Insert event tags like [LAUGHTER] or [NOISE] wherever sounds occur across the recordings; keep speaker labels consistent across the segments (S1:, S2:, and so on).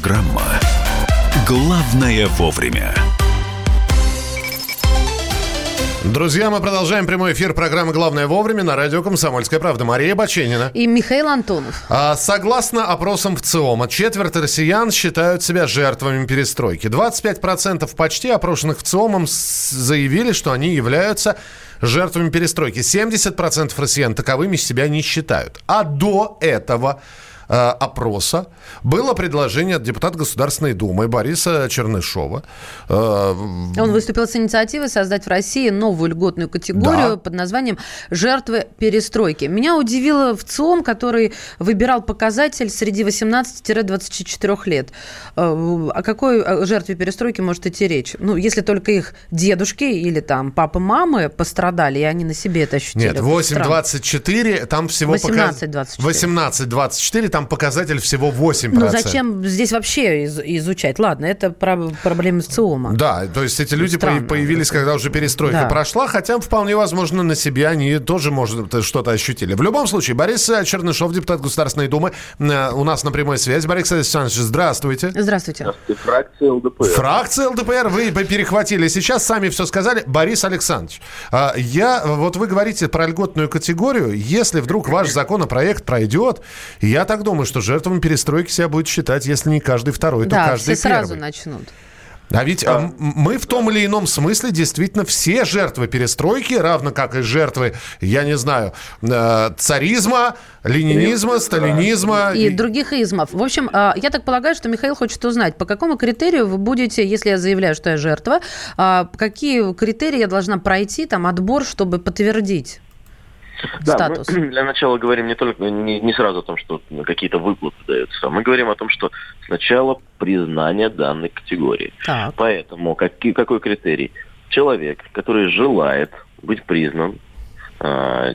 S1: Программа «Главное вовремя».
S2: Друзья, мы продолжаем прямой эфир программы «Главное вовремя» на радио «Комсомольская правда». Мария Баченина.
S3: И Михаил Антонов.
S2: А, согласно опросам в ЦИОМа, четверть россиян считают себя жертвами перестройки. 25% почти опрошенных в ЦИОМом заявили, что они являются жертвами перестройки. 70% россиян таковыми себя не считают. А до этого опроса было предложение от депутата Государственной Думы Бориса Чернышова.
S3: Э, Он выступил с инициативой создать в России новую льготную категорию да. под названием «Жертвы перестройки». Меня удивило в ЦИОМ, который выбирал показатель среди 18-24 лет. Э, о какой жертве перестройки может идти речь? Ну, если только их дедушки или там папы-мамы пострадали, и они на себе это ощутили.
S2: Нет, 8-24, там всего...
S3: 18-24.
S2: 18-24, там показатель всего 8%.
S3: Ну зачем здесь вообще из- изучать? Ладно, это про- проблема СЦИОМа.
S2: Да, то есть эти люди Странно. появились, когда уже перестройка да. прошла, хотя вполне возможно на себе они тоже, может, что-то ощутили. В любом случае, Борис Чернышов, депутат Государственной Думы, э, у нас на прямой связи. Борис Александрович, здравствуйте.
S3: Здравствуйте.
S4: Здравствуйте. Фракция ЛДПР.
S2: Фракция ЛДПР, вы перехватили. Сейчас сами все сказали. Борис Александрович, я, вот вы говорите про льготную категорию. Если вдруг ваш законопроект пройдет, я так думаю, что жертвами перестройки себя будет считать, если не каждый второй,
S3: да,
S2: то каждый
S3: все
S2: первый.
S3: сразу начнут.
S2: А ведь а, мы в том или ином смысле действительно все жертвы перестройки, равно как и жертвы, я не знаю, э, царизма, ленинизма, сталинизма.
S3: И, и других измов. В общем, э, я так полагаю, что Михаил хочет узнать, по какому критерию вы будете, если я заявляю, что я жертва, э, какие критерии я должна пройти, там, отбор, чтобы подтвердить
S4: да, статус? Мы [CLEARS THROAT] для начала говорим не только не, не сразу о том, что какие-то выплаты даются, мы говорим о том, что сначала признание данной категории. Так. Поэтому какие, какой критерий? Человек, который желает быть признан э,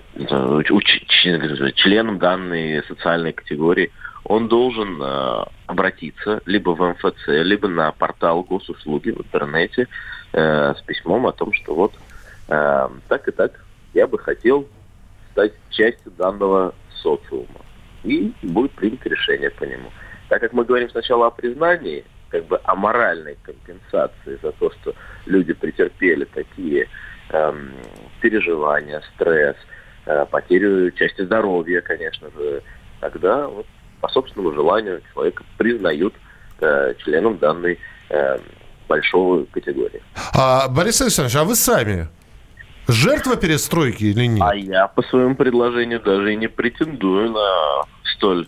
S4: членом данной социальной категории, он должен э, обратиться либо в МФЦ, либо на портал госуслуги в интернете э, с письмом о том, что вот э, так и так я бы хотел стать частью данного социума. И будет принято решение по нему. Так как мы говорим сначала о признании, как бы о моральной компенсации за то, что люди претерпели такие эм, переживания, стресс, э, потерю части здоровья, конечно же, тогда вот, по собственному желанию человека признают э, членом данной э, большого категории.
S2: А, Борис Александрович, а вы сами Жертва перестройки или нет?
S4: А я по своему предложению даже и не претендую на столь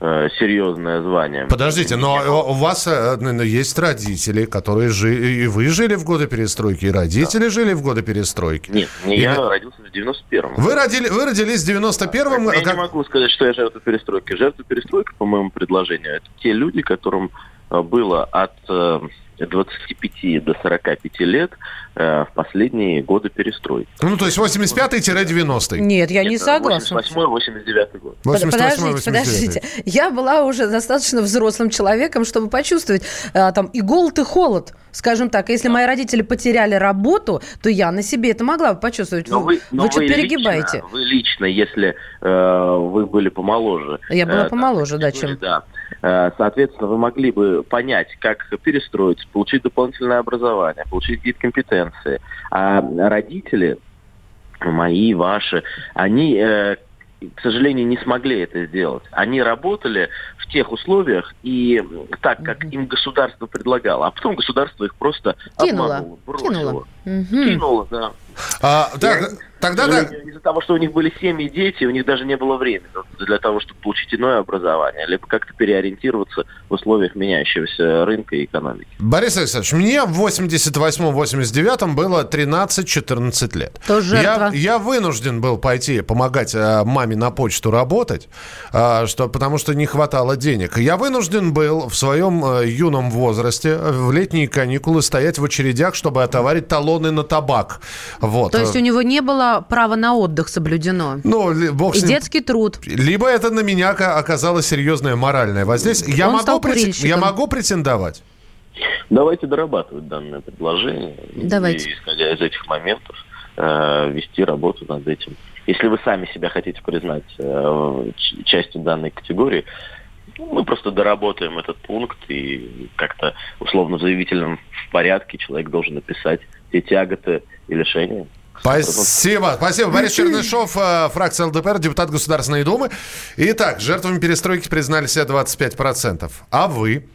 S4: э, серьезное звание.
S2: Подождите, но у вас э, есть родители, которые жили, и вы жили в годы перестройки, и родители да. жили в годы перестройки.
S4: Нет, не и я родился в 91-м.
S2: Вы, родили, вы родились в 91-м?
S4: Да, я как... не могу сказать, что я жертва перестройки. Жертва перестройки, по моему предложению, это те люди, которым э, было от 25 до 45 лет э, в последние годы перестройки.
S2: Ну, то есть 85-90
S3: Нет, я Нет, не согласна.
S4: 88-89 год.
S3: 88, подождите, подождите. Я была уже достаточно взрослым человеком, чтобы почувствовать э, там и голод, и холод. Скажем так, если мои родители потеряли работу, то я на себе это могла бы почувствовать.
S4: Но вы, но вы что перегибаете? Лично, вы лично, если э, вы были помоложе.
S3: Я была э, помоложе, да, чем...
S4: Да. Э, соответственно, вы могли бы понять, как перестроиться, получить дополнительное образование, получить гид компетенции. А родители, мои, ваши, они э, к сожалению, не смогли это сделать. Они работали в тех условиях и так, как им государство предлагало, а потом государство их просто
S3: кинуло,
S4: обмануло, бросило.
S3: Кинуло,
S4: кинуло да.
S2: А, так, тогда да.
S4: Из-за того, что у них были семьи и дети, у них даже не было времени для того, чтобы получить иное образование, либо как-то переориентироваться в условиях меняющегося рынка и экономики.
S2: Борис Александрович, мне в 88-89 было 13-14 лет.
S3: Тоже
S2: я, я вынужден был пойти помогать э, маме на почту работать, э, что, потому что не хватало денег. Я вынужден был в своем э, юном возрасте в летние каникулы стоять в очередях, чтобы отоварить талоны на табак. Вот.
S3: То есть у него не было права на отдых соблюдено?
S2: Ну, бог
S3: И детский труд.
S2: Либо это на меня оказалось серьезное моральное воздействие. Я, могу, прет... я могу претендовать?
S4: Давайте дорабатывать данное предложение.
S3: Давайте.
S4: И, исходя из этих моментов, э, вести работу над этим. Если вы сами себя хотите признать э, частью данной категории, мы просто доработаем этот пункт и как-то условно заявительном в порядке человек должен написать те тяготы и лишения.
S2: Спасибо, спасибо. Борис Чернышов, э, фракция ЛДПР, депутат Государственной Думы. Итак, жертвами перестройки признали себя 25%. А вы,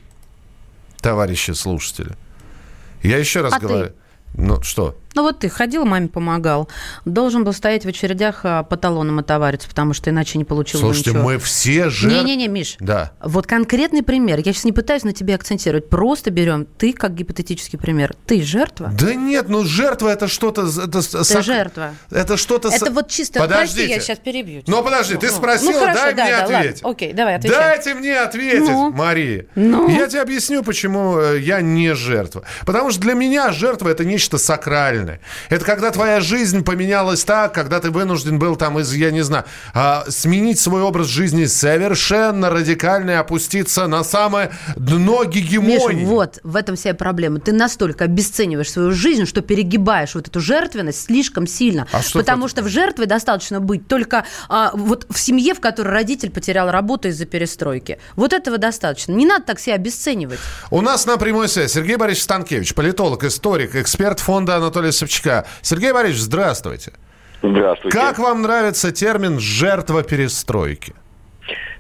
S2: товарищи слушатели? Я еще раз а говорю. Ты? Ну что?
S3: Ну вот ты ходил, маме помогал. Должен был стоять в очередях а, по талонам отовариться, потому что иначе не получил
S2: Слушайте,
S3: ничего.
S2: мы все же...
S3: Не-не-не, Миш. Да. Вот конкретный пример. Я сейчас не пытаюсь на тебе акцентировать. Просто берем ты как гипотетический пример. Ты жертва?
S2: Да нет, ну жертва это что-то... Это,
S3: ты сак... жертва.
S2: Это что-то...
S3: Это вот чисто...
S2: Подождите.
S3: Прости, я сейчас перебью.
S2: Ну подожди, ты ну, спросила, ну, хорошо, дай да, мне да, ответить.
S3: Ладно. Окей, давай, отвечай.
S2: Дайте мне ответить, ну? Мария. Ну? Я тебе объясню, почему э, я не жертва. Потому что для меня жертва это нечто сакральное. Это когда твоя жизнь поменялась так, когда ты вынужден был там из, я не знаю, а, сменить свой образ жизни совершенно радикально и опуститься на самое дно гегемонии.
S3: Миша, вот в этом вся проблема. Ты настолько обесцениваешь свою жизнь, что перегибаешь вот эту жертвенность слишком сильно. А что потому это? что в жертве достаточно быть только а, вот в семье, в которой родитель потерял работу из-за перестройки. Вот этого достаточно. Не надо так себя обесценивать.
S2: У нас на прямой связи Сергей Борисович Станкевич, политолог, историк, эксперт фонда Анатолия Собчака. Сергей Борисович, здравствуйте.
S5: Здравствуйте.
S2: Как вам нравится термин «жертва перестройки»?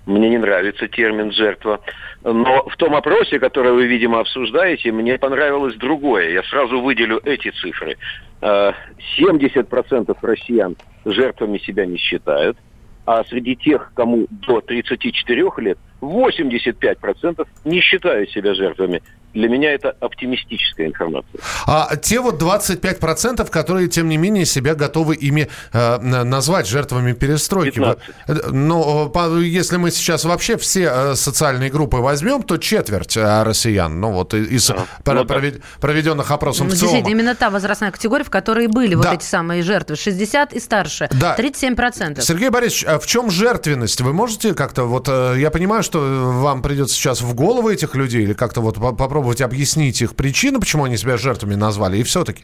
S5: Мне не нравится термин «жертва». Но в том опросе, который вы, видимо, обсуждаете, мне понравилось другое. Я сразу выделю эти цифры. 70% э, россиян жертвами себя не считают, а среди тех, кому до 34 лет, 85% не считают себя жертвами для меня это оптимистическая информация.
S2: А те вот 25%, которые, тем не менее, себя готовы ими э, назвать жертвами перестройки. 15. Э, но по, если мы сейчас вообще все э, социальные группы возьмем, то четверть э, россиян, ну вот из да. пр- ну, провед, да. проведенных опросов ну,
S3: Действительно, именно та возрастная категория, в которой были да. вот эти самые жертвы. 60 и старше. Да. 37%.
S2: Сергей Борисович, а в чем жертвенность? Вы можете как-то вот... Э, я понимаю, что вам придется сейчас в голову этих людей или как-то вот попробовать попробовать объяснить их причину, почему они себя жертвами назвали, и все-таки.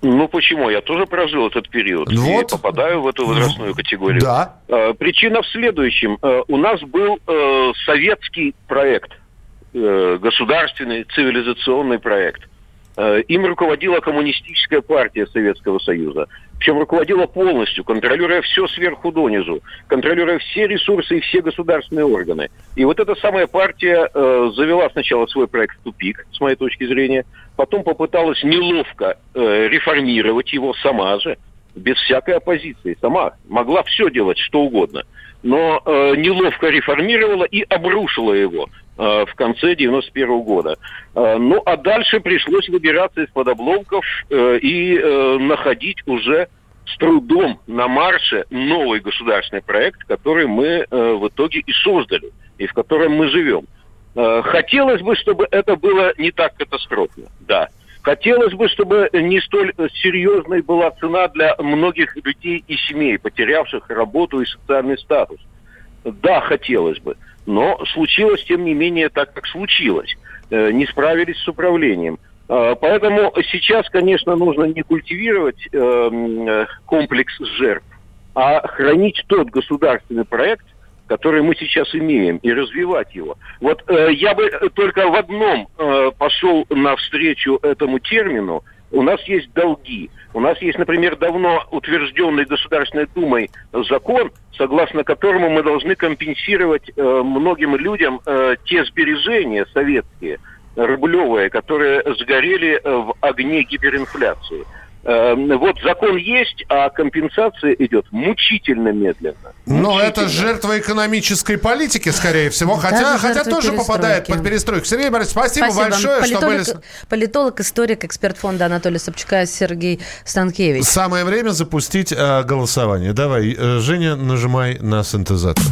S5: Ну почему? Я тоже прожил этот период вот. и попадаю в эту возрастную категорию.
S2: Да.
S5: Э, причина в следующем. Э, у нас был э, советский проект, государственный цивилизационный проект. Им руководила коммунистическая партия Советского Союза. Причем руководила полностью, контролируя все сверху донизу, контролируя все ресурсы и все государственные органы. И вот эта самая партия э, завела сначала свой проект в тупик, с моей точки зрения, потом попыталась неловко э, реформировать его сама же, без всякой оппозиции, сама. Могла все делать, что угодно. Но э, неловко реформировала и обрушила его э, в конце 91 -го года. Э, ну, а дальше пришлось выбираться из-под обломков э, и э, находить уже с трудом на марше новый государственный проект, который мы э, в итоге и создали, и в котором мы живем. Э, хотелось бы, чтобы это было не так катастрофно, да. Хотелось бы, чтобы не столь серьезной была цена для многих людей и семей, потерявших работу и социальный статус. Да, хотелось бы. Но случилось, тем не менее, так, как случилось. Э, не справились с управлением. Э, поэтому сейчас, конечно, нужно не культивировать э, комплекс жертв, а хранить тот государственный проект, который мы сейчас имеем, и развивать его. Вот я бы только в одном пошел навстречу этому термину. У нас есть долги. У нас есть, например, давно утвержденный Государственной Думой закон, согласно которому мы должны компенсировать э, многим людям э, те сбережения советские, рублевые, которые сгорели э, в огне гиперинфляции. Эм, вот закон есть, а компенсация идет мучительно медленно.
S2: Но это жертва экономической политики, скорее всего, хотя, хотя тоже попадает под перестройку. Сергей Борисович, спасибо, спасибо. большое, политолог, что были...
S3: Политолог, историк, эксперт фонда Анатолия Собчака Сергей Станкевич.
S2: Самое время запустить э, голосование. Давай, э, Женя, нажимай на синтезатор.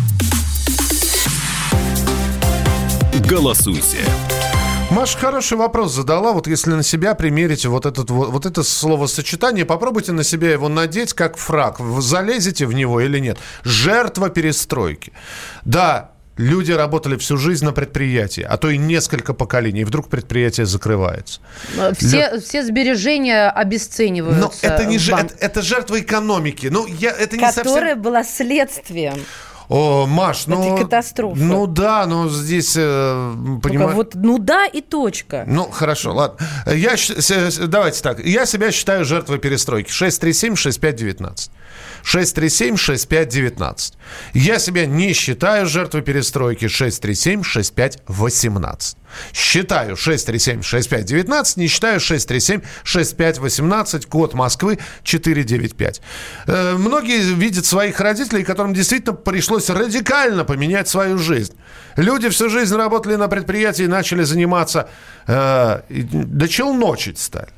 S1: Голосуйте.
S2: Маша хороший вопрос задала. Вот если на себя примерите вот, этот, вот, вот это словосочетание, попробуйте на себя его надеть как фраг. Залезете в него или нет. Жертва перестройки. Да, Люди работали всю жизнь на предприятии, а то и несколько поколений, и вдруг предприятие закрывается.
S3: Все, Лю... все сбережения обесцениваются. Но
S2: это не ж... это, это жертва экономики. Ну, я, это не
S3: Которая совсем... была следствием
S2: О, Маш, ну...
S3: Это катастрофа.
S2: Ну да, но здесь, э, понимаешь...
S3: Вот, ну да и точка.
S2: Ну, хорошо, ладно. Я, давайте так. Я себя считаю жертвой перестройки. 637-6519. 637-6519. Я себя не считаю жертвой перестройки. 637-6518. Считаю 637-6519, не считаю 637-6518, код Москвы 495. Э, многие видят своих родителей, которым действительно пришлось радикально поменять свою жизнь. Люди всю жизнь работали на предприятии и начали заниматься, э, да челночить стали.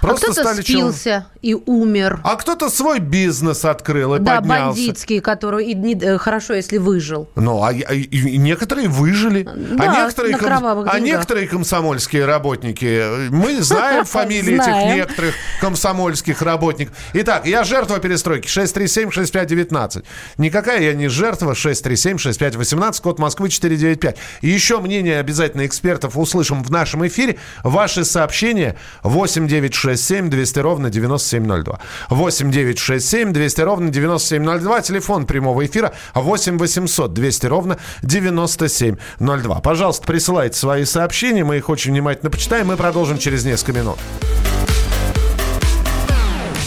S3: Просто а кто-то стали спился чел... и умер.
S2: А кто-то свой бизнес открыл и да, поднялся.
S3: Да, бандитский, который и не, э, хорошо, если выжил.
S2: Ну, а, а и некоторые выжили. А да, а некоторые, на ком... а некоторые комсомольские работники, мы знаем [LAUGHS] фамилии этих некоторых комсомольских работников. Итак, я жертва перестройки. 637-6519. Никакая я не жертва. 637-6518, код Москвы 495. еще мнение обязательно экспертов услышим в нашем эфире. Ваши сообщения 89 967 200 ровно 9702. 8 967 200 ровно 9702. Телефон прямого эфира 8 800 200 ровно 9702. Пожалуйста, присылайте свои сообщения. Мы их очень внимательно почитаем. Мы продолжим через несколько минут.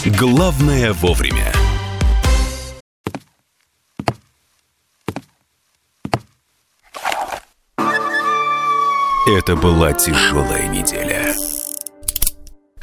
S1: Главное вовремя. Это была тяжелая неделя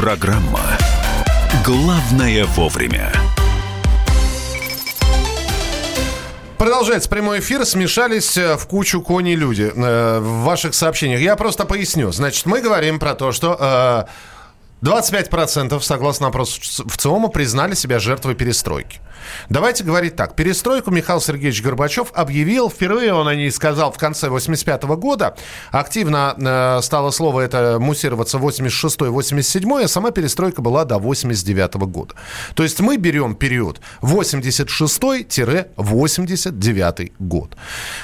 S1: Программа «Главное вовремя».
S2: Продолжается прямой эфир. Смешались э, в кучу кони люди э, в ваших сообщениях. Я просто поясню. Значит, мы говорим про то, что э, 25% согласно опросу в ЦИОМа признали себя жертвой перестройки. Давайте говорить так. Перестройку Михаил Сергеевич Горбачев объявил. Впервые он о ней сказал в конце 85 года. Активно э, стало слово это муссироваться 86-87, а сама перестройка была до 89 года. То есть мы берем период 86-89 год.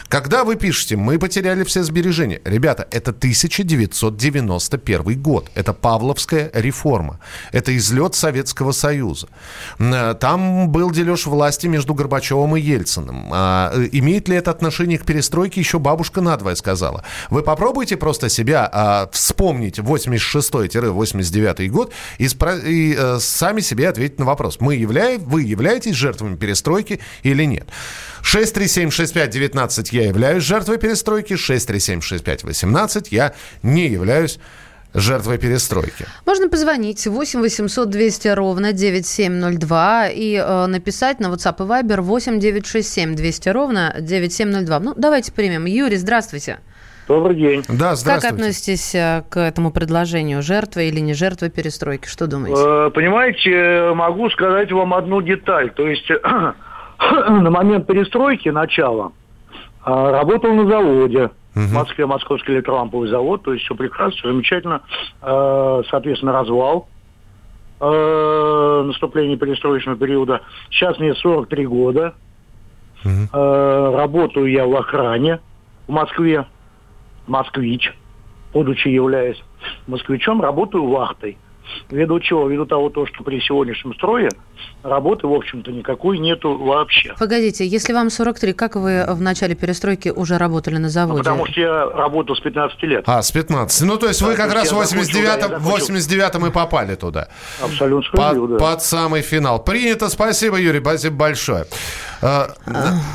S2: Когда вы пишете, мы потеряли все сбережения. Ребята, это 1991 год. Это Павловская реформа. Это излет Советского Союза. Э, там был дележ власти между Горбачевым и Ельциным. А, э, имеет ли это отношение к перестройке, еще бабушка надвое сказала. Вы попробуйте просто себя а, вспомнить 86-89 год и, спро- и а, сами себе ответить на вопрос. Мы являем, вы являетесь жертвами перестройки или нет? 637-6519 я являюсь жертвой перестройки, 637-6518 я не являюсь жертвой перестройки.
S3: Можно позвонить 8 800 200 ровно 9702 и э, написать на WhatsApp и Viber 8 967 200 ровно 9702. Ну, давайте примем. Юрий, здравствуйте.
S6: Добрый день.
S2: Да, здравствуйте.
S3: Как относитесь э, к этому предложению? Жертва или не жертва перестройки? Что думаете?
S6: Э, понимаете, могу сказать вам одну деталь. То есть [CLEARS THROAT] на момент перестройки, начала, э, работал на заводе в Москве Московский электроламповый завод, то есть все прекрасно, все замечательно. Э, соответственно, развал э, наступления перестроечного периода. Сейчас мне 43 года. Э, работаю я в охране в Москве. Москвич, будучи являясь москвичом, работаю вахтой. Ввиду чего? Ввиду того, то, что при сегодняшнем строе работы, в общем-то, никакой нету вообще.
S3: Погодите, если вам 43, как вы в начале перестройки уже работали на заводе? Ну,
S6: потому что я работал с 15 лет.
S2: А, с 15. Ну, то есть да, вы как раз в 89-м 89 и попали туда.
S6: Абсолютно
S2: справедливо, под, да. под самый финал. Принято. Спасибо, Юрий. Спасибо большое. А,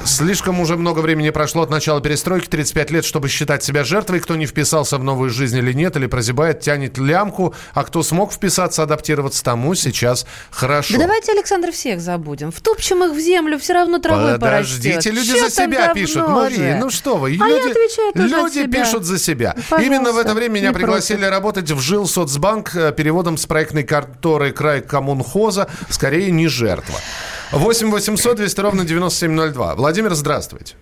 S2: слишком уже много времени прошло от начала перестройки, 35 лет, чтобы считать себя жертвой. Кто не вписался в новую жизнь или нет, или прозябает, тянет лямку, а кто смог вписаться, адаптироваться тому сейчас хорошо.
S3: Да давайте, Александр, всех забудем. Втопчем их в землю, все равно травой
S2: Подождите,
S3: порастет.
S2: люди
S3: Все
S2: за себя пишут. Мария, ну что вы, а люди, люди пишут за себя. Пожалуйста. Именно в это время меня пригласили против. работать в Жилсоцбанк э, переводом с проектной конторы край коммунхоза. Скорее, не жертва. 8 800 200 ровно 9702. Владимир, здравствуйте.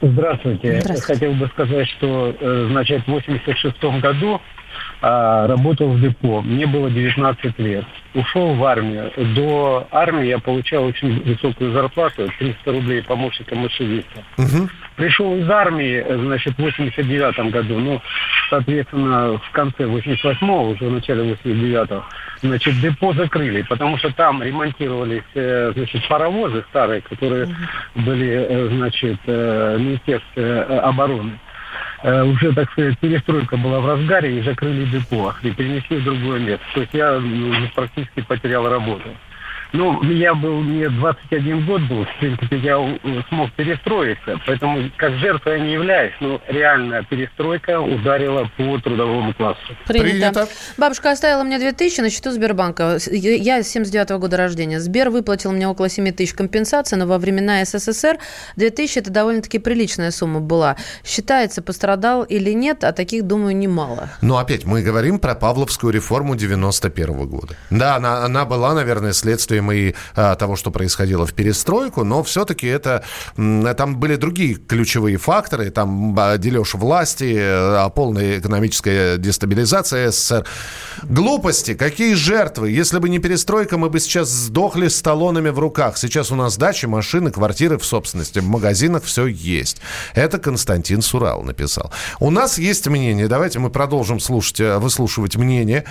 S7: Здравствуйте. Здравствуйте. Хотел бы сказать, что, э, значит, в 86 году а, работал в депо. Мне было 19 лет. Ушел в армию. До армии я получал очень высокую зарплату, 300 рублей помощника машиниста. Угу. Пришел из армии, значит, в 89 году, ну, соответственно, в конце 88-го, уже в начале 89-го, значит, депо закрыли, потому что там ремонтировались, э, значит, паровозы старые, которые были, э, значит, э, Министерстве обороны. Уже, так сказать, перестройка была в разгаре и закрыли депо и перенесли в другое место. То есть я ну, практически потерял работу. Ну, я был, мне 21 год был, в принципе, я смог перестроиться, поэтому как жертва я не являюсь, но реально перестройка ударила по трудовому классу.
S3: Принято. Принято. Бабушка оставила мне 2000 на счету Сбербанка. Я 79 -го года рождения. Сбер выплатил мне около 7 тысяч компенсации, но во времена СССР 2000 это довольно-таки приличная сумма была. Считается, пострадал или нет, а таких, думаю, немало.
S2: Но опять мы говорим про Павловскую реформу 91 -го года. Да, она, она была, наверное, следствием касаемо и а, того, что происходило в перестройку, но все-таки это там были другие ключевые факторы, там а, дележ власти, а, полная экономическая дестабилизация СССР. Глупости, какие жертвы? Если бы не перестройка, мы бы сейчас сдохли с талонами в руках. Сейчас у нас дачи, машины, квартиры в собственности, в магазинах все есть. Это Константин Сурал написал. У нас есть мнение, давайте мы продолжим слушать, э, выслушивать мнение.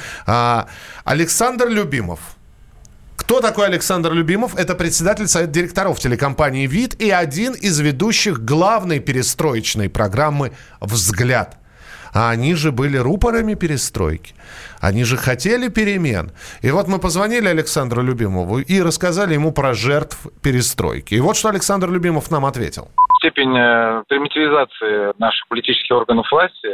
S2: Александр Любимов кто такой Александр Любимов? Это председатель совета директоров телекомпании «Вид» и один из ведущих главной перестроечной программы «Взгляд». А они же были рупорами перестройки. Они же хотели перемен. И вот мы позвонили Александру Любимову и рассказали ему про жертв перестройки. И вот что Александр Любимов нам ответил
S8: степень э, примитивизации наших политических органов власти,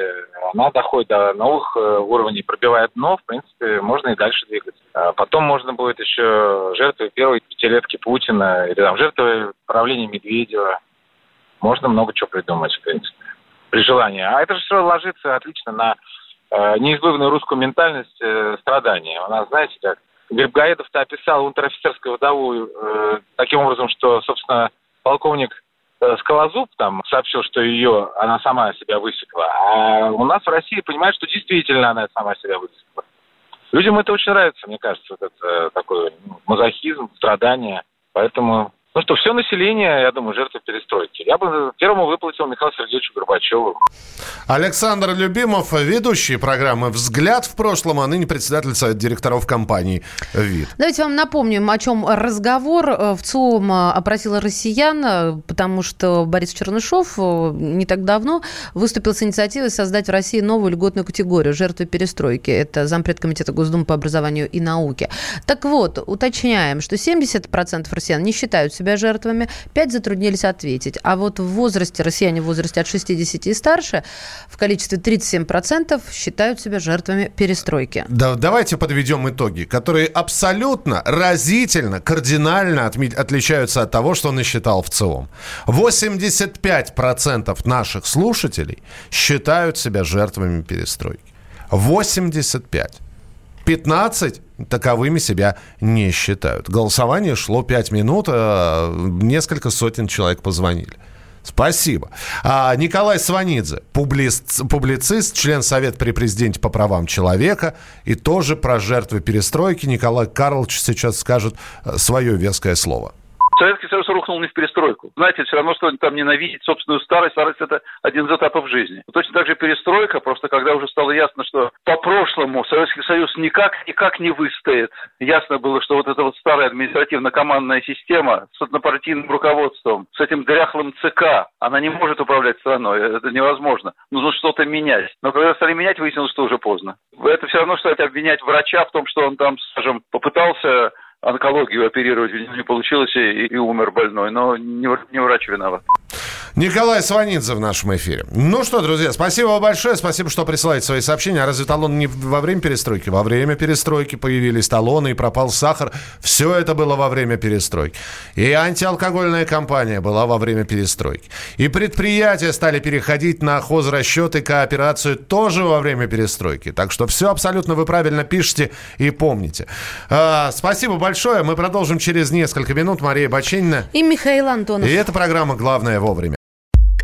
S8: она доходит до новых э, уровней, пробивает дно, в принципе, можно и дальше двигаться. А потом можно будет еще жертвой первой пятилетки Путина или там жертвой правления Медведева. Можно много чего придумать, в принципе, при желании. А это же все ложится отлично на э, неизбывную русскую ментальность э, страдания. У нас, знаете, как Грибгаедов-то описал унтер-офицерскую вдову э, таким образом, что, собственно, полковник Скалозуб там сообщил, что ее, она сама себя высекла. А у нас в России понимают, что действительно она сама себя высекла. Людям это очень нравится, мне кажется, вот это такой ну, мазохизм, страдание. Поэтому ну что, все население, я думаю, жертвы перестройки. Я бы первому выплатил Михаилу Сергеевичу Горбачеву.
S2: Александр Любимов, ведущий программы «Взгляд» в прошлом, а ныне председатель совета директоров компании «Вид».
S3: Давайте вам напомним, о чем разговор. Э, в ЦИОМ э, опросила россиян, э, потому что Борис Чернышов не так давно выступил с инициативой создать в России новую льготную категорию «Жертвы перестройки». Это зампред комитета Госдумы по образованию и науке. Так вот, уточняем, что 70% россиян не считают себя жертвами, 5 затруднились ответить. А вот в возрасте, россияне в возрасте от 60 и старше, в количестве 37% считают себя жертвами перестройки.
S2: Да, давайте подведем итоги, которые абсолютно, разительно, кардинально отми- отличаются от того, что он насчитал в целом. 85% наших слушателей считают себя жертвами перестройки. 85. 15 таковыми себя не считают. Голосование шло 5 минут, э, несколько сотен человек позвонили. Спасибо. А, Николай Сванидзе, публицист, публицист, член Совета при президенте по правам человека и тоже про жертвы перестройки. Николай Карлович сейчас скажет э, свое веское слово.
S9: Советский Союз рухнул не в перестройку. Знаете, все равно, что там ненавидеть собственную старость. Старость – это один из этапов жизни. Точно так же перестройка, просто когда уже стало ясно, что по-прошлому Советский Союз никак, никак не выстоит. Ясно было, что вот эта вот старая административно-командная система с однопартийным руководством, с этим дряхлым ЦК, она не может управлять страной. Это невозможно. Нужно что-то менять. Но когда стали менять, выяснилось, что уже поздно. Это все равно, что обвинять врача в том, что он там, скажем, попытался онкологию оперировать, не получилось и, и умер больной. Но не, не врач виноват.
S2: Николай Сванидзе в нашем эфире. Ну что, друзья, спасибо вам большое. Спасибо, что присылаете свои сообщения. А разве талоны не во время перестройки? Во время перестройки появились талоны и пропал сахар. Все это было во время перестройки. И антиалкогольная кампания была во время перестройки. И предприятия стали переходить на хозрасчет и кооперацию тоже во время перестройки. Так что все абсолютно вы правильно пишете и помните. А, спасибо большое. Мы продолжим через несколько минут. Мария Бачинина.
S3: И Михаил Антонов.
S2: И эта программа «Главное вовремя».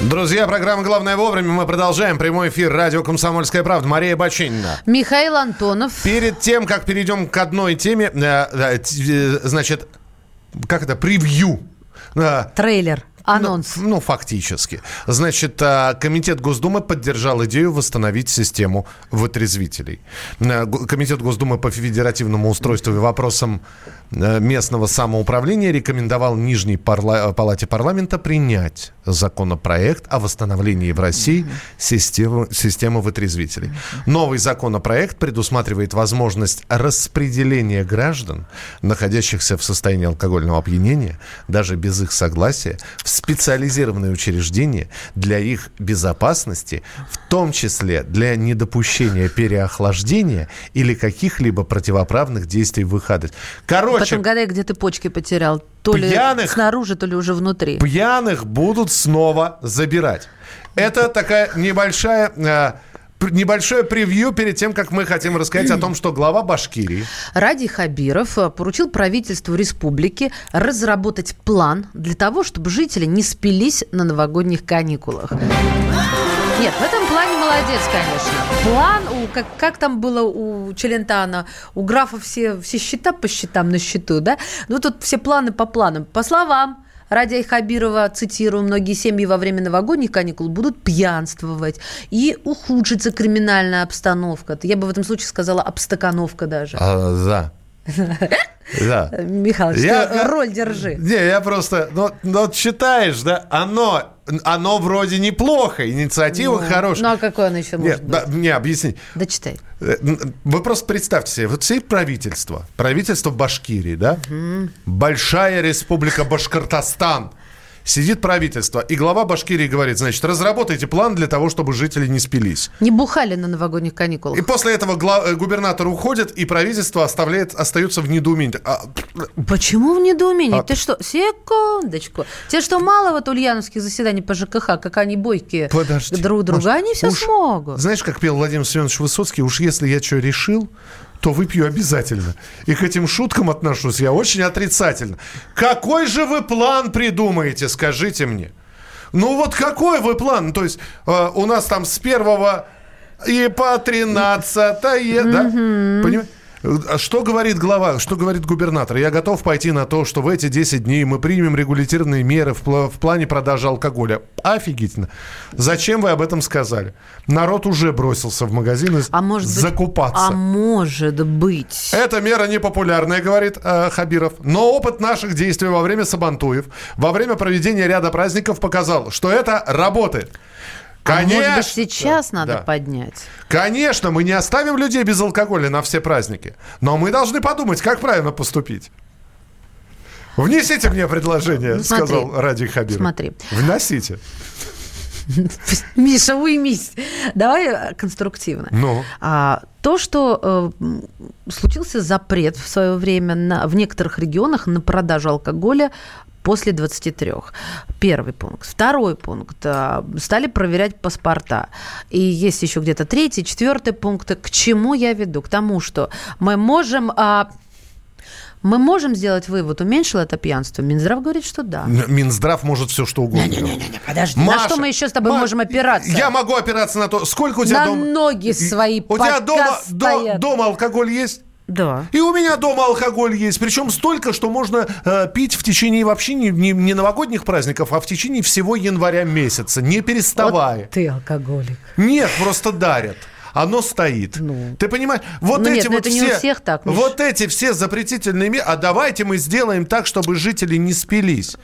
S2: Друзья, программа «Главное вовремя». Мы продолжаем прямой эфир радио «Комсомольская правда». Мария Бачинина.
S3: Михаил Антонов.
S2: Перед тем, как перейдем к одной теме, э, э, значит, как это, превью.
S3: Э, Трейлер. Анонс.
S2: Ну, ну, фактически. Значит, а, Комитет Госдумы поддержал идею восстановить систему вытрезвителей. Э, Комитет Госдумы по федеративному устройству и вопросам э, местного самоуправления рекомендовал Нижней парла- Палате парламента принять законопроект о восстановлении в России системы, системы вытрезвителей. Новый законопроект предусматривает возможность распределения граждан, находящихся в состоянии алкогольного опьянения, даже без их согласия, в специализированные учреждения для их безопасности, в том числе для недопущения переохлаждения или каких-либо противоправных действий в их адрес.
S3: Короче... Потом гадай, где ты почки потерял. То пьяных, ли снаружи, то ли уже внутри.
S2: Пьяных будут снова забирать. Это такая небольшая э, небольшое превью перед тем, как мы хотим рассказать о том, что глава Башкирии...
S3: Ради Хабиров э, поручил правительству республики разработать план для того, чтобы жители не спились на новогодних каникулах. Нет, в этом плане молодец, конечно. План, у, как, как там было у Челентана, у графа все, все счета по счетам на счету, да? Ну, тут все планы по планам. По словам Радия Хабирова, цитирую, многие семьи во время новогодних каникул будут пьянствовать и ухудшится криминальная обстановка. Я бы в этом случае сказала обстакановка даже.
S2: А, да.
S3: Да. [LAUGHS] Михаил, я, роль держи.
S2: Не, я просто, ну, ну читаешь, да, оно оно вроде неплохо, инициатива ну, хорошая.
S3: Ну, а какое оно еще может
S2: Нет, быть? Не, объясни.
S3: Да читай.
S2: Э, вы просто представьте себе, вот все правительство, правительство Башкирии, да? Угу. Большая республика Башкортостан – Сидит правительство, и глава Башкирии говорит, значит, разработайте план для того, чтобы жители не спились.
S3: Не бухали на новогодних каникулах.
S2: И после этого. Э, губернатор уходит, и правительство оставляет, остается в недоумении. А...
S3: Почему в недоумении? А... Ты что, секундочку. Те, что мало вот ульяновских заседаний по ЖКХ, как они бойкие Подожди. друг друга, Маш, они все уж, смогут.
S2: Знаешь, как пел Владимир Семенович Высоцкий, уж если я что решил, то выпью обязательно. И к этим шуткам отношусь я очень отрицательно. Какой же вы план придумаете, скажите мне? Ну вот какой вы план? То есть э, у нас там с первого и по 13 да? Понимаете? А что говорит глава, что говорит губернатор? Я готов пойти на то, что в эти 10 дней мы примем регуляторные меры в, пл- в плане продажи алкоголя. Офигительно. Зачем вы об этом сказали? Народ уже бросился в магазины а может закупаться.
S3: Быть, а может быть.
S2: Эта мера непопулярная, говорит э, Хабиров. Но опыт наших действий во время Сабантуев, во время проведения ряда праздников показал, что это работает.
S3: Конечно. А может быть, сейчас надо да. поднять?
S2: Конечно, мы не оставим людей без алкоголя на все праздники. Но мы должны подумать, как правильно поступить. Внесите мне предложение, ну, сказал Ради Хабиров.
S3: Смотри.
S2: Вносите.
S3: Миша, уймись. Давай э, конструктивно.
S2: Ну.
S3: А, то, что э, случился запрет в свое время на, в некоторых регионах на продажу алкоголя после 23. Первый пункт. Второй пункт. Э, стали проверять паспорта. И есть еще где-то третий, четвертый пункт. К чему я веду? К тому, что мы можем а, мы можем сделать вывод, уменьшило это пьянство? Минздрав говорит, что да.
S2: Минздрав может все что угодно.
S3: Не-не-не, подожди. Маша, на что мы еще с тобой Ма... можем опираться?
S2: Я могу опираться на то, сколько у тебя
S3: на
S2: дома...
S3: ноги свои
S2: У тебя дома, до, дома алкоголь есть?
S3: Да.
S2: И у меня дома алкоголь есть. Причем столько, что можно э, пить в течение вообще не, не, не новогодних праздников, а в течение всего января месяца, не переставая. Вот
S3: ты алкоголик.
S2: Нет, просто дарят оно стоит. Ну. Ты понимаешь? Вот ну, эти нет, ну вот все, всех так. Миш. Вот эти все запретительные меры. А давайте мы сделаем так, чтобы жители не спились.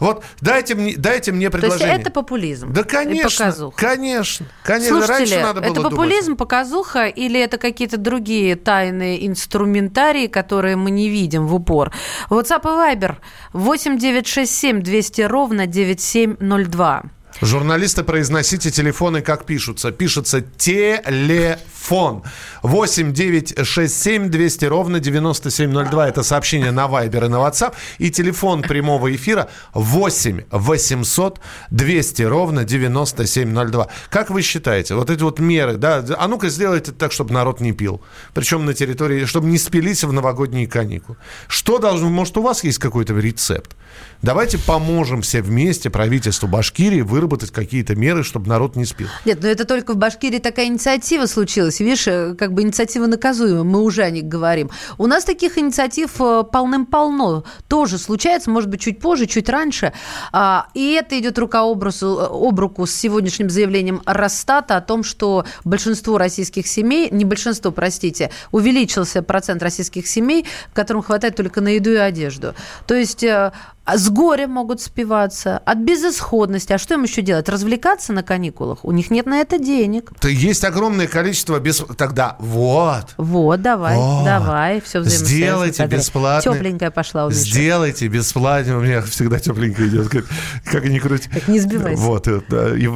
S2: Вот дайте мне, дайте мне предложение.
S3: То есть это популизм?
S2: Да, конечно. Конечно. Конечно.
S3: Слушатели, Раньше надо было это популизм, думать. показуха или это какие-то другие тайные инструментарии, которые мы не видим в упор? WhatsApp и Viber 8967 200 ровно 9702.
S2: Журналисты, произносите телефоны, как пишутся. Пишется телефон. 8 9 6 7 200 ровно 9702. Это сообщение на Viber и на WhatsApp. И телефон прямого эфира 8 800 200 ровно 9702. Как вы считаете, вот эти вот меры, да, а ну-ка сделайте так, чтобы народ не пил. Причем на территории, чтобы не спились в новогодние каникулы. Что должно, может, у вас есть какой-то рецепт? Давайте поможем все вместе правительству Башкирии выработать какие-то меры, чтобы народ не спил.
S3: Нет, но это только в Башкирии такая инициатива случилась. Видишь, э, как бы инициатива наказуема, мы уже о них говорим. У нас таких инициатив э, полным-полно. Тоже случается, может быть, чуть позже, чуть раньше. А, и это идет рука руку, об руку с сегодняшним заявлением Росстата о том, что большинство российских семей, не большинство, простите, увеличился процент российских семей, которым хватает только на еду и одежду. То есть э, с горя могут спиваться, от безысходности. А что им еще делать? Развлекаться на каникулах? У них нет на это денег.
S2: То есть огромное количество без... Тогда вот.
S3: Вот, давай, вот. давай. Все
S2: Сделайте бесплатно.
S3: Тепленькая пошла у Миши.
S2: Сделайте бесплатно. У меня всегда тепленькая идет. Как, как ни крути.
S3: Так не сбивайся.
S2: Вот. Да, и,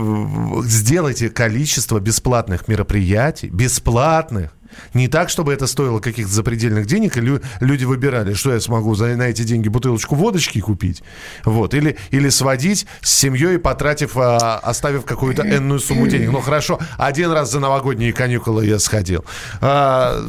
S2: сделайте количество бесплатных мероприятий, бесплатных, не так, чтобы это стоило каких-то запредельных денег, и люди выбирали, что я смогу за, на эти деньги бутылочку водочки купить, вот, или, или сводить с семьей, потратив, а, оставив какую-то энную сумму денег. Ну, хорошо, один раз за новогодние каникулы я сходил, а,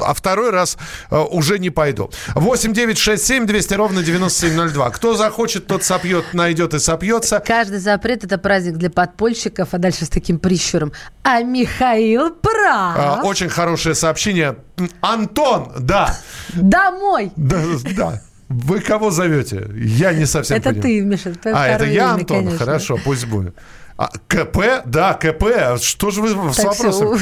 S2: а второй раз а, уже не пойду. 8 9 6 7 200 ровно 9702. Кто захочет, тот сопьет, найдет и сопьется.
S3: Каждый запрет – это праздник для подпольщиков, а дальше с таким прищуром. А Михаил прав. А,
S2: очень хороший хорошее сообщение. Антон, да.
S3: Домой.
S2: Да, да. Вы кого зовете? Я не совсем
S3: Это
S2: понимаю.
S3: ты, Миша.
S2: А, это я, Антон? Конечно. Хорошо, пусть будет. А, КП? Да, КП. Что же вы так с вопросом?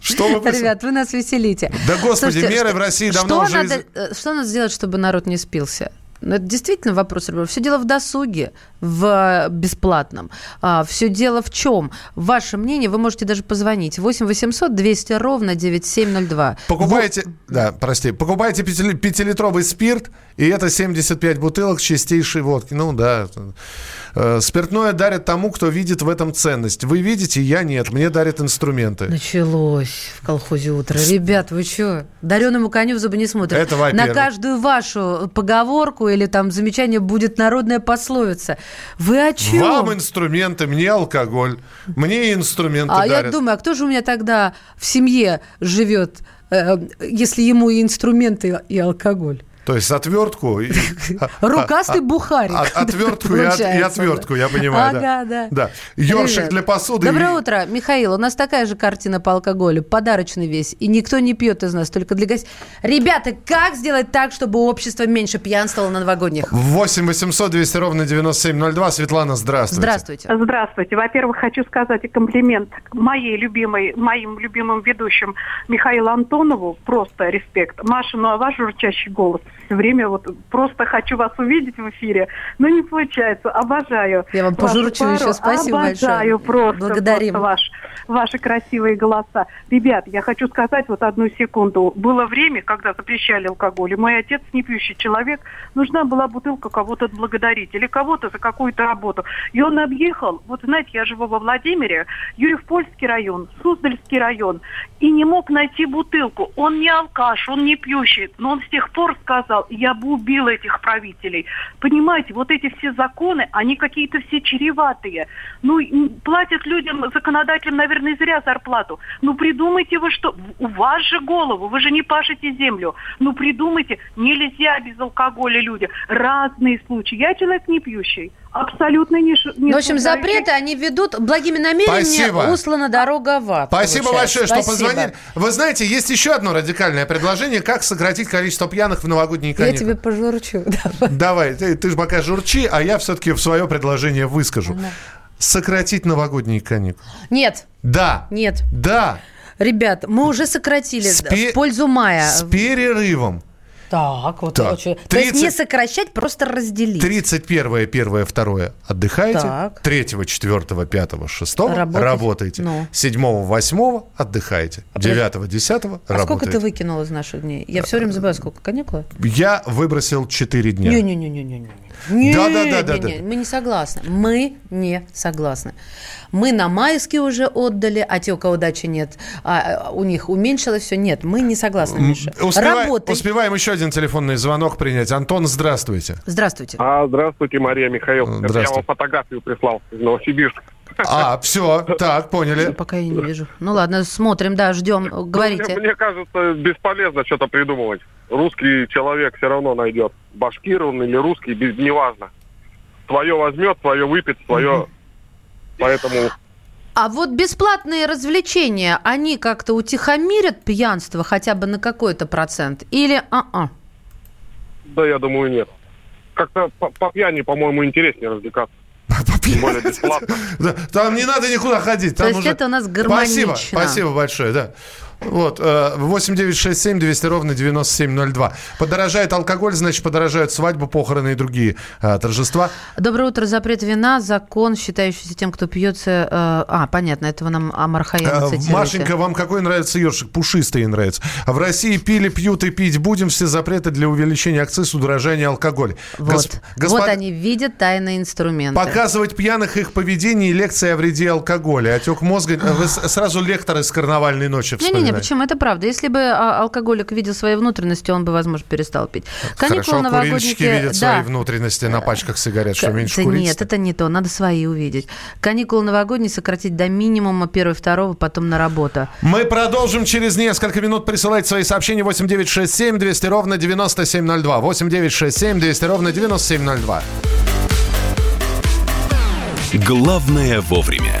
S3: Что вы Ребят, вы нас веселите.
S2: Да, господи, Слушайте, меры в России давно
S3: что
S2: уже...
S3: Надо, э, что надо сделать, чтобы народ не спился? Но это действительно вопрос. Все дело в досуге, в бесплатном. А, все дело в чем? Ваше мнение, вы можете даже позвонить. 8 800 200 ровно 9702.
S2: Покупаете, вот. да, прости, покупаете пятилитровый спирт, и это 75 бутылок чистейшей водки. Ну да, Э, спиртное дарят тому, кто видит в этом ценность. Вы видите, я нет. Мне дарят инструменты.
S3: Началось в колхозе утро. Ребят, вы что? Дареному коню в зубы не смотрят.
S2: Это
S3: На каждую вашу поговорку или там замечание будет народная пословица. Вы о чем?
S2: Вам инструменты, мне алкоголь. Мне инструменты
S3: А
S2: дарят.
S3: я думаю, а кто же у меня тогда в семье живет, э, если ему и инструменты, и алкоголь?
S2: То есть отвертку... [LAUGHS]
S3: Рукастый бухарик.
S2: Отвертку и отвертку, я понимаю. Ага, да. Да. Ёршик для посуды.
S3: Доброе утро, Михаил. У нас такая же картина по алкоголю. Подарочный весь. И никто не пьет из нас, только для гостей. Ребята, как сделать так, чтобы общество меньше пьянствовало на новогодних?
S2: 8 800 200 ровно 9702. Светлана, здравствуйте.
S3: Здравствуйте.
S10: Здравствуйте. Во-первых, хочу сказать и комплимент моей любимой, моим любимым ведущим Михаилу Антонову. Просто респект. Маша, ну а ваш журчащий голос все время вот просто хочу вас увидеть в эфире, но не получается. Обожаю.
S3: Я вам пожурчу еще. Спасибо
S10: Обожаю большое. Обожаю просто,
S3: Благодарим.
S10: просто ваш, ваши красивые голоса. Ребят, я хочу сказать вот одну секунду. Было время, когда запрещали алкоголь, и мой отец, не пьющий человек, нужна была бутылка кого-то отблагодарить или кого-то за какую-то работу. И он объехал, вот знаете, я живу во Владимире, Юрьев-Польский район, Суздальский район, и не мог найти бутылку. Он не алкаш, он не пьющий, но он с тех пор сказал, сказал, я бы убил этих правителей. Понимаете, вот эти все законы, они какие-то все чреватые. Ну, платят людям, законодателям, наверное, зря зарплату. Ну, придумайте вы что, у вас же голову, вы же не пашете землю. Ну, придумайте, нельзя без алкоголя люди. Разные случаи. Я человек не пьющий. Абсолютно не...
S3: не в общем, запреты они ведут благими намерениями, Спасибо. услана дорога в ад.
S2: Спасибо получается. большое, Спасибо. что позвонили. Вы знаете, есть еще одно радикальное предложение, как сократить количество пьяных в новогодние каникулы.
S3: Я тебе пожурчу. [LAUGHS]
S2: Давай, ты, ты же пока журчи, а я все-таки в свое предложение выскажу. Ага. Сократить новогодние каникулы.
S3: Нет.
S2: Да.
S3: Нет.
S2: Да.
S3: Ребят, мы уже сократили Спе- в пользу мая.
S2: С перерывом.
S3: Так, вот так. очень. 30... То есть не сокращать, просто разделить.
S2: 31, 1, 2 отдыхаете. Так. 3, 4, 5, 6 Работать. работаете. Ну. 7, 8 отдыхаете. 9, 10 а работаете.
S3: сколько ты выкинул из наших дней? Я все время забываю, сколько каникулы?
S2: Я выбросил 4 дня.
S3: Не-не-не-не-не. Да, да, да, да, да. Мы не согласны. Мы не согласны. Мы на майские уже отдали, а те, у кого дачи нет, а, у них уменьшилось все. Нет, мы не согласны, Миша.
S2: Успевай, Работай. Успеваем еще один телефонный звонок принять. Антон, здравствуйте.
S3: Здравствуйте.
S11: А, здравствуйте, Мария Михаил. Здравствуйте. Я вам фотографию прислал из Новосибирска.
S2: А, все, так, поняли.
S3: Пока я не вижу. Ну ладно, смотрим, да, ждем, говорите.
S11: Ну, мне, мне кажется, бесполезно что-то придумывать. Русский человек все равно найдет. Башкир он или русский, без, неважно. Свое возьмет, свое выпьет, свое... Поэтому...
S3: А вот бесплатные развлечения, они как-то утихомирят пьянство хотя бы на какой-то процент? Или а-а?
S11: Да, я думаю, нет. Как-то по, по пьяни, по-моему, интереснее развлекаться. Тем более бесплатно.
S2: Там не надо никуда ходить.
S3: То есть это у нас гармонично.
S2: Спасибо, спасибо большое, да. Вот, 8967 э, 200 ровно 9702. Подорожает алкоголь, значит, подорожают свадьбы, похороны и другие а, торжества.
S3: Доброе утро. Запрет вина, закон, считающийся тем, кто пьется... Э, а, понятно, этого нам Амар Хаям
S2: Машенька, вам какой нравится ёршик? Пушистый нравится. А в России пили, пьют и пить будем. Все запреты для увеличения акциз, удорожания алкоголя.
S3: Вот. Господ... вот они видят тайные инструменты.
S2: Показывать пьяных их поведение и лекции о вреде алкоголя. Отек мозга. Вы сразу лектор из карнавальной ночи вспоминаете.
S3: Не, почему? Это правда. Если бы а, алкоголик видел свои внутренности, он бы, возможно, перестал пить.
S2: Каникулы Хорошо, новогодники... видят да. свои внутренности на пачках сигарет, что меньше да курить?
S3: Нет, это не то. Надо свои увидеть. Каникулы новогодние сократить до минимума первого, второго, потом на работу.
S2: Мы продолжим через несколько минут. Присылайте свои сообщения 8967 200 ровно 9702. 8967 200 ровно 9702.
S1: Главное вовремя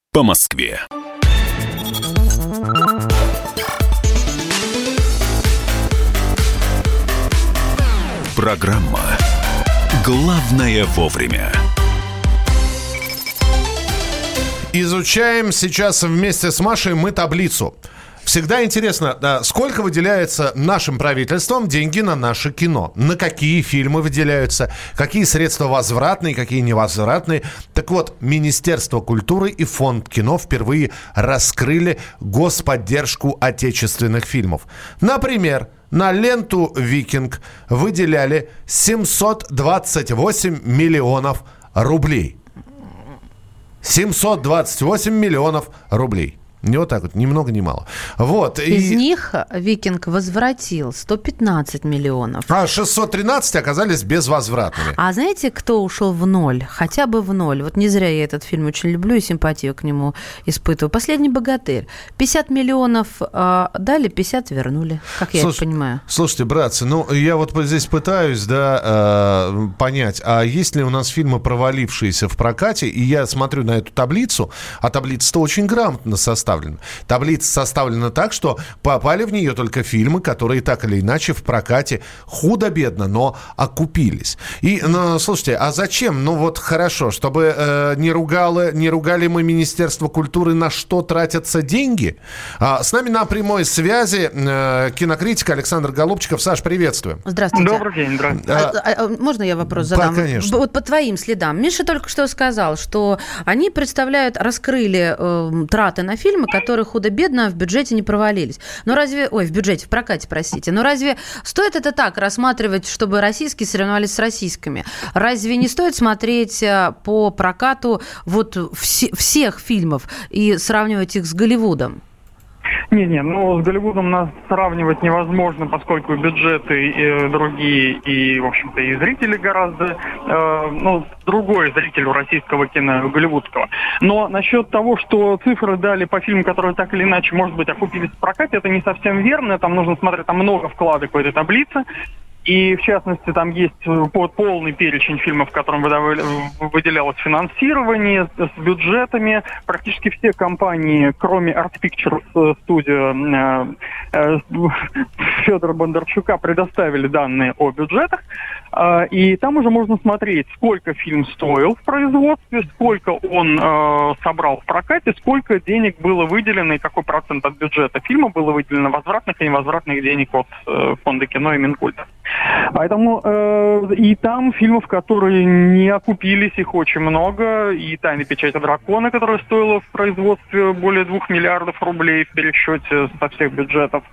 S1: по Москве. Программа «Главное вовремя».
S2: Изучаем сейчас вместе с Машей мы таблицу – Всегда интересно, сколько выделяется нашим правительством деньги на наше кино? На какие фильмы выделяются? Какие средства возвратные, какие невозвратные? Так вот, Министерство культуры и Фонд кино впервые раскрыли господдержку отечественных фильмов. Например, на ленту «Викинг» выделяли 728 миллионов рублей. 728 миллионов рублей. Не вот так вот, ни много ни мало. Вот.
S3: Из и... них Викинг возвратил 115 миллионов.
S2: А 613 оказались безвозвратными.
S3: А знаете, кто ушел в ноль? Хотя бы в ноль. Вот не зря я этот фильм очень люблю и симпатию к нему испытываю. «Последний богатырь». 50 миллионов э, дали, 50 вернули, как я Слуш... это понимаю.
S2: Слушайте, братцы, ну я вот здесь пытаюсь, да, э, понять, а есть ли у нас фильмы, провалившиеся в прокате, и я смотрю на эту таблицу, а таблица-то очень грамотно составлена составлена. Таблица составлена так, что попали в нее только фильмы, которые так или иначе в прокате худо-бедно, но окупились. И, ну, слушайте, а зачем? Ну вот хорошо, чтобы э, не, ругало, не ругали мы Министерство культуры, на что тратятся деньги. А, с нами на прямой связи э, кинокритик Александр Голубчиков. Саш, приветствуем.
S3: Здравствуйте.
S11: Добрый день, здравствуйте.
S3: А, а, а, можно я вопрос задам?
S2: Да, конечно.
S3: Вот по твоим следам. Миша только что сказал, что они представляют, раскрыли э, траты на фильм фильмы, которые худо-бедно в бюджете не провалились. Но разве... Ой, в бюджете, в прокате, простите. Но разве стоит это так рассматривать, чтобы российские соревновались с российскими? Разве не стоит смотреть э, по прокату вот вс- всех фильмов и сравнивать их с Голливудом?
S12: Не-не, ну с Голливудом нас сравнивать невозможно, поскольку бюджеты и другие, и, в общем-то, и зрители гораздо, э, ну, другой зритель у российского кино, голливудского. Но насчет того, что цифры дали по фильму, которые так или иначе, может быть, окупились в прокате, это не совсем верно. Там нужно смотреть, там много вкладок в этой таблице. И, в частности, там есть э, полный перечень фильмов, которым выделялось финансирование с бюджетами. Практически все компании, кроме Art Pictures э, Studio э, [LAUGHS] Федора Бондарчука, предоставили данные о бюджетах. А, и там уже можно смотреть, сколько фильм стоил в производстве, сколько он собрал в прокате, сколько денег было выделено и какой процент от бюджета фильма было выделено возвратных и невозвратных денег от фонда кино и Минкульта. Поэтому э, и там фильмов, которые не окупились, их очень много. И «Тайна печати дракона», которая стоила в производстве более двух миллиардов рублей в пересчете со всех бюджетов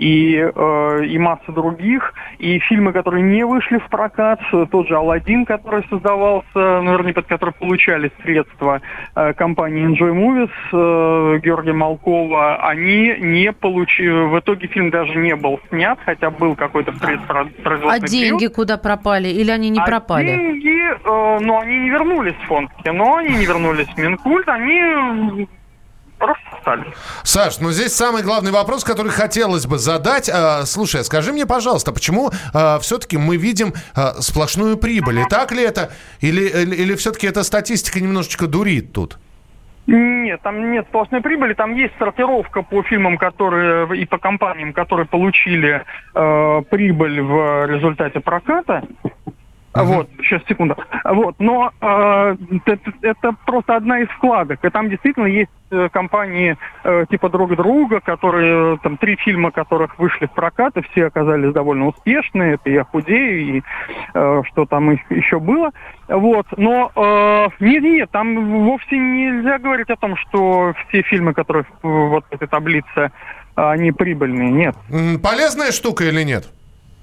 S12: и, э, и масса других. И фильмы, которые не вышли в прокат, тот же «Аладдин», который создавался, наверное, под который получали средства э, компании Enjoy Movies э, Георгия Малкова, они не получили... В итоге фильм даже не был снят, хотя был какой-то
S3: предпроизводственный А деньги период. куда пропали? Или они не а пропали?
S12: деньги, э, ну, они не вернулись в фонд кино, они не вернулись в Минкульт, они просто стали.
S2: Саш, ну здесь самый главный вопрос, который хотелось бы задать. А, слушай, скажи мне, пожалуйста, почему а, все-таки мы видим а, сплошную прибыль? И так ли это? Или, или, или все-таки эта статистика немножечко дурит тут?
S12: Нет, там нет сплошной прибыли, там есть сортировка по фильмам, которые и по компаниям, которые получили э, прибыль в результате проката. Uh-huh. Вот, сейчас, секунду. Вот, но э, это, это просто одна из вкладок. И там действительно есть э, компании э, типа друг друга, которые, там, три фильма которых вышли в прокат, и все оказались довольно успешные. Это «Я худею» и э, что там еще было. Вот, но э, нет, нет, там вовсе нельзя говорить о том, что все фильмы, которые в вот этой таблице, они прибыльные. Нет.
S2: Полезная штука или нет?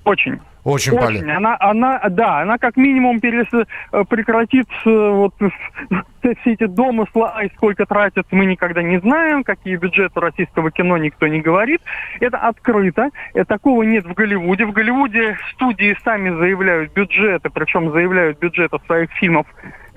S12: Очень.
S2: Очень, Очень. полезно.
S12: Она, она, да, она как минимум перес, э, прекратит э, вот [LAUGHS] все эти домыслы, ай, сколько тратят, мы никогда не знаем, какие бюджеты российского кино никто не говорит. Это открыто, и такого нет в Голливуде. В Голливуде студии сами заявляют бюджеты, причем заявляют бюджеты своих фильмов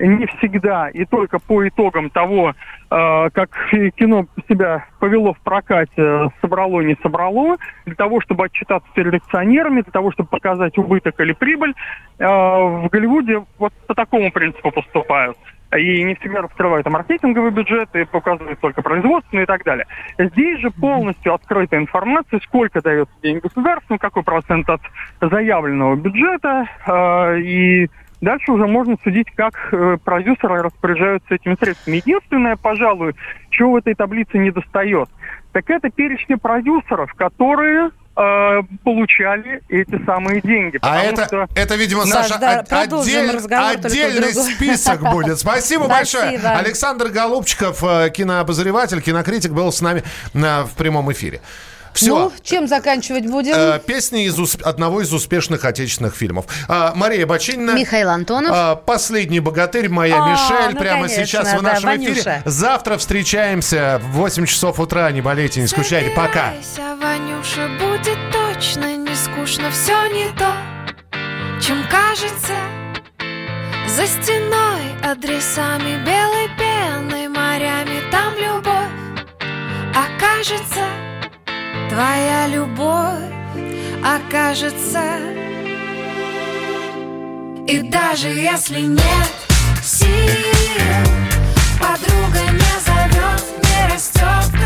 S12: не всегда и только по итогам того, э, как кино себя повело в прокате, собрало, не собрало, для того, чтобы отчитаться перед акционерами, для того, чтобы показать убыток или прибыль, э, в Голливуде вот по такому принципу поступают. И не всегда раскрывают маркетинговый бюджет, и показывают только производственные и так далее. Здесь же полностью открыта информация, сколько дается денег государству, какой процент от заявленного бюджета, э, и Дальше уже можно судить, как э, продюсеры распоряжаются этими средствами. Единственное, пожалуй, чего в этой таблице не достает, так это перечни продюсеров, которые э, получали эти самые деньги.
S2: А это, что... это, видимо, Саша, да, отдель, отдельный список [LAUGHS] будет. Спасибо большое. Александр Голубчиков, э, кинообозреватель, кинокритик, был с нами э, в прямом эфире. Все. Ну,
S3: чем заканчивать будем?
S2: Э, песни из усп... одного из успешных отечественных фильмов. А, Мария Бочинина.
S3: Михаил Антонов. А,
S2: Последний богатырь, моя а, Мишель. Ну, прямо конечно, сейчас в нашем да, эфире. Завтра встречаемся в 8 часов утра. Не болейте, не скучайте. Пока.
S13: Ванюша, будет точно не скучно. Все не то, чем кажется. За стеной адресами белой пеной, морями там любовь окажется. Твоя любовь окажется. И даже если нет сил Подруга не зовет, не растет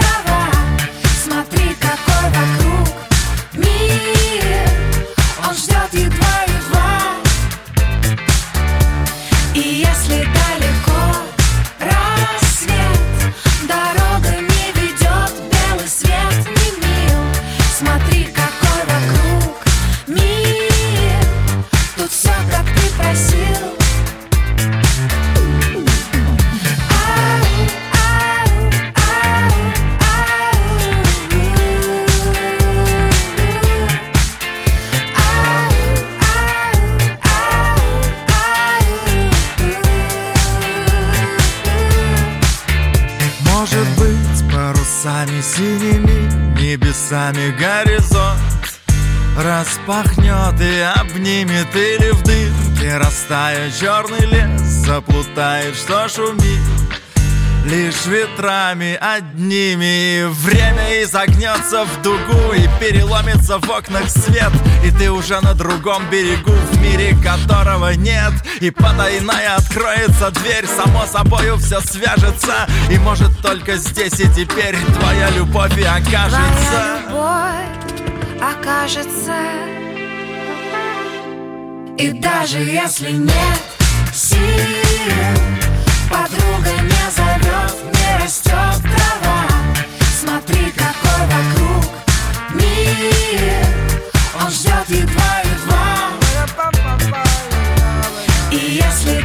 S14: синими небесами горизонт. Распахнет и обнимет или в дымке Растает черный лес, заплутает, что шумит Лишь ветрами одними. Время изогнется в дугу И переломится в окнах свет. И ты уже на другом берегу В мире которого нет. И потайная откроется дверь Само собою все свяжется. И может только здесь и теперь Твоя любовь и окажется.
S13: Твоя любовь окажется. И даже если нет сил Подруга не не растет трава Смотри, какой вокруг мир. Он ждет едва-едва И если